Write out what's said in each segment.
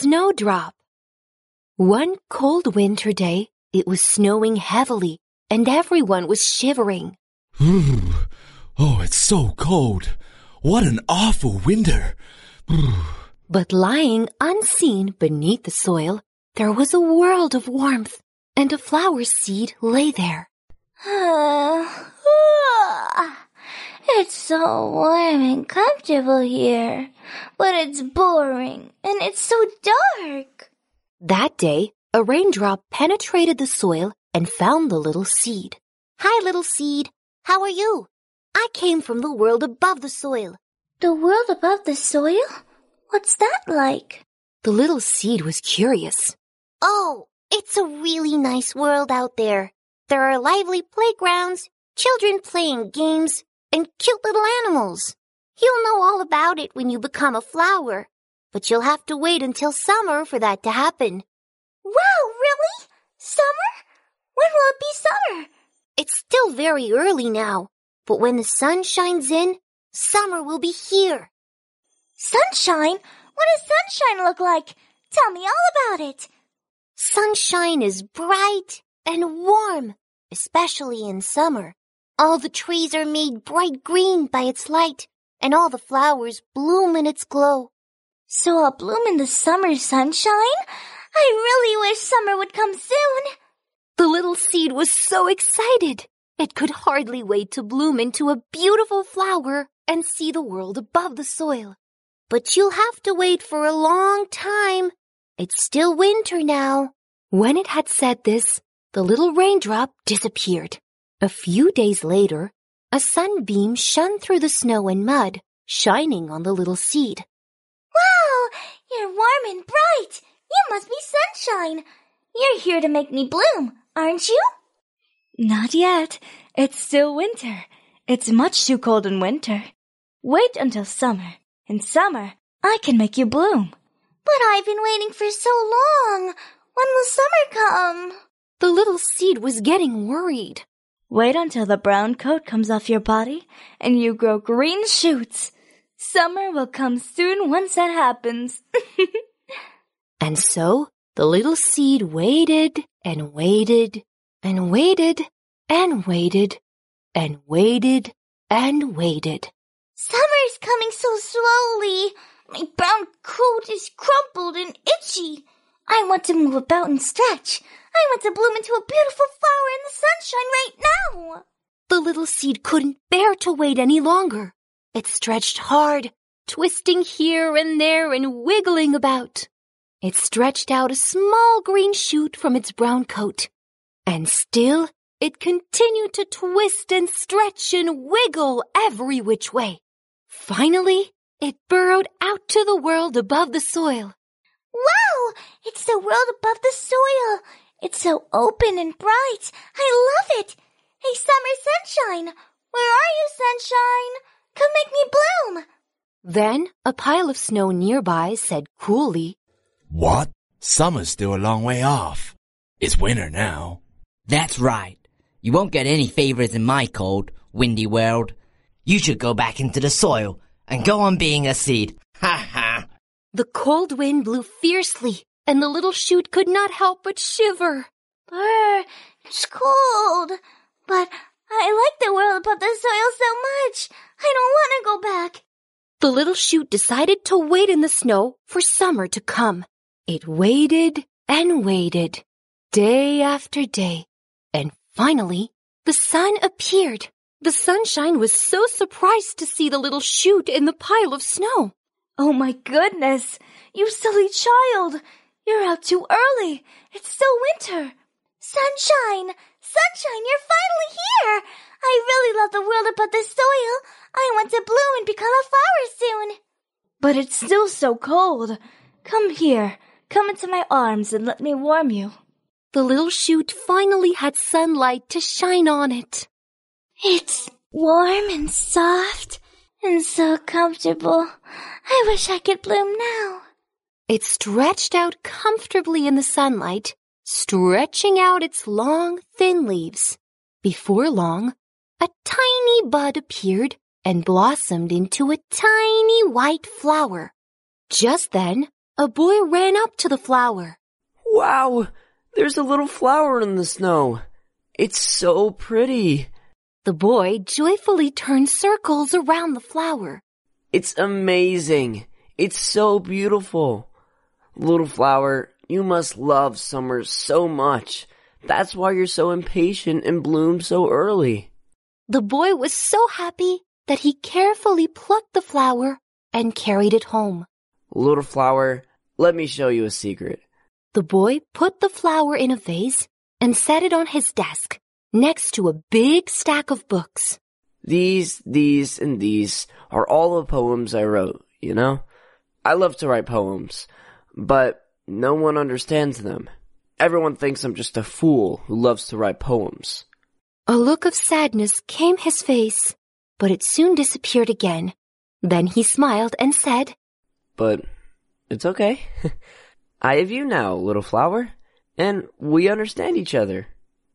Snowdrop. One cold winter day, it was snowing heavily and everyone was shivering. Oh, it's so cold. What an awful winter. But lying unseen beneath the soil, there was a world of warmth, and a flower seed lay there. Ah. It's so warm and comfortable here, but it's boring and it's so dark. That day, a raindrop penetrated the soil and found the little seed. Hi, little seed. How are you? I came from the world above the soil. The world above the soil? What's that like? The little seed was curious. Oh, it's a really nice world out there. There are lively playgrounds, children playing games, and cute little animals. You'll know all about it when you become a flower, but you'll have to wait until summer for that to happen. Wow, really? Summer? When will it be summer? It's still very early now, but when the sun shines in, summer will be here. Sunshine? What does sunshine look like? Tell me all about it. Sunshine is bright and warm, especially in summer. All the trees are made bright green by its light, and all the flowers bloom in its glow. So I'll bloom in the summer sunshine? I really wish summer would come soon. The little seed was so excited. It could hardly wait to bloom into a beautiful flower and see the world above the soil. But you'll have to wait for a long time. It's still winter now. When it had said this, the little raindrop disappeared. A few days later, a sunbeam shone through the snow and mud, shining on the little seed. Wow! You're warm and bright! You must be sunshine! You're here to make me bloom, aren't you? Not yet. It's still winter. It's much too cold in winter. Wait until summer. In summer, I can make you bloom. But I've been waiting for so long. When will summer come? The little seed was getting worried. Wait until the brown coat comes off your body and you grow green shoots. Summer will come soon once that happens. and so the little seed waited and waited and waited and waited and waited and waited. Summer's coming so slowly. My brown coat is crumpled and itchy. I want to move about and stretch. I want to bloom into a beautiful flower in the sunshine right now. The little seed couldn't bear to wait any longer. It stretched hard, twisting here and there and wiggling about. It stretched out a small green shoot from its brown coat. And still, it continued to twist and stretch and wiggle every which way. Finally, it burrowed out to the world above the soil. Wow! It's the world above the soil. It's so open and bright. I love it. Hey, summer sunshine. Where are you, sunshine? Come make me bloom. Then a pile of snow nearby said coolly, What? Summer's still a long way off. It's winter now. That's right. You won't get any favors in my cold, windy world. You should go back into the soil and go on being a seed. Ha ha. The cold wind blew fiercely, and the little shoot could not help but shiver. Brr, it's cold. But I like the world above the soil so much. I don't want to go back. The little shoot decided to wait in the snow for summer to come. It waited and waited, day after day, and finally the sun appeared. The sunshine was so surprised to see the little shoot in the pile of snow. Oh my goodness! You silly child! You're out too early! It's still winter! Sunshine! Sunshine, you're finally here! I really love the world above the soil. I want to bloom and become a flower soon. But it's still so cold. Come here. Come into my arms and let me warm you. The little shoot finally had sunlight to shine on it. It's warm and soft and so comfortable. I wish I could bloom now. It stretched out comfortably in the sunlight, stretching out its long, thin leaves. Before long, a tiny bud appeared and blossomed into a tiny white flower. Just then, A boy ran up to the flower. Wow, there's a little flower in the snow. It's so pretty. The boy joyfully turned circles around the flower. It's amazing. It's so beautiful. Little flower, you must love summer so much. That's why you're so impatient and bloom so early. The boy was so happy that he carefully plucked the flower and carried it home. Little flower, let me show you a secret. The boy put the flower in a vase and set it on his desk next to a big stack of books. These, these, and these are all the poems I wrote, you know? I love to write poems, but no one understands them. Everyone thinks I'm just a fool who loves to write poems. A look of sadness came his face, but it soon disappeared again. Then he smiled and said, But it's okay. I have you now, little flower, and we understand each other,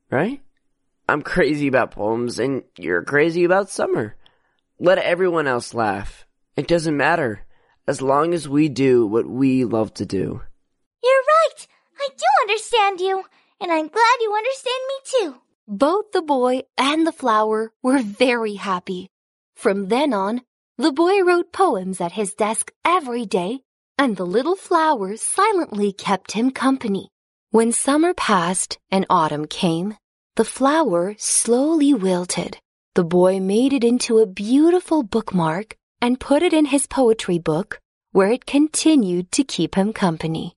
right? I'm crazy about poems and you're crazy about summer. Let everyone else laugh. It doesn't matter as long as we do what we love to do. You're right. I do understand you. And I'm glad you understand me too. Both the boy and the flower were very happy. From then on, the boy wrote poems at his desk every day, and the little flower silently kept him company. When summer passed and autumn came, the flower slowly wilted. The boy made it into a beautiful bookmark and put it in his poetry book, where it continued to keep him company.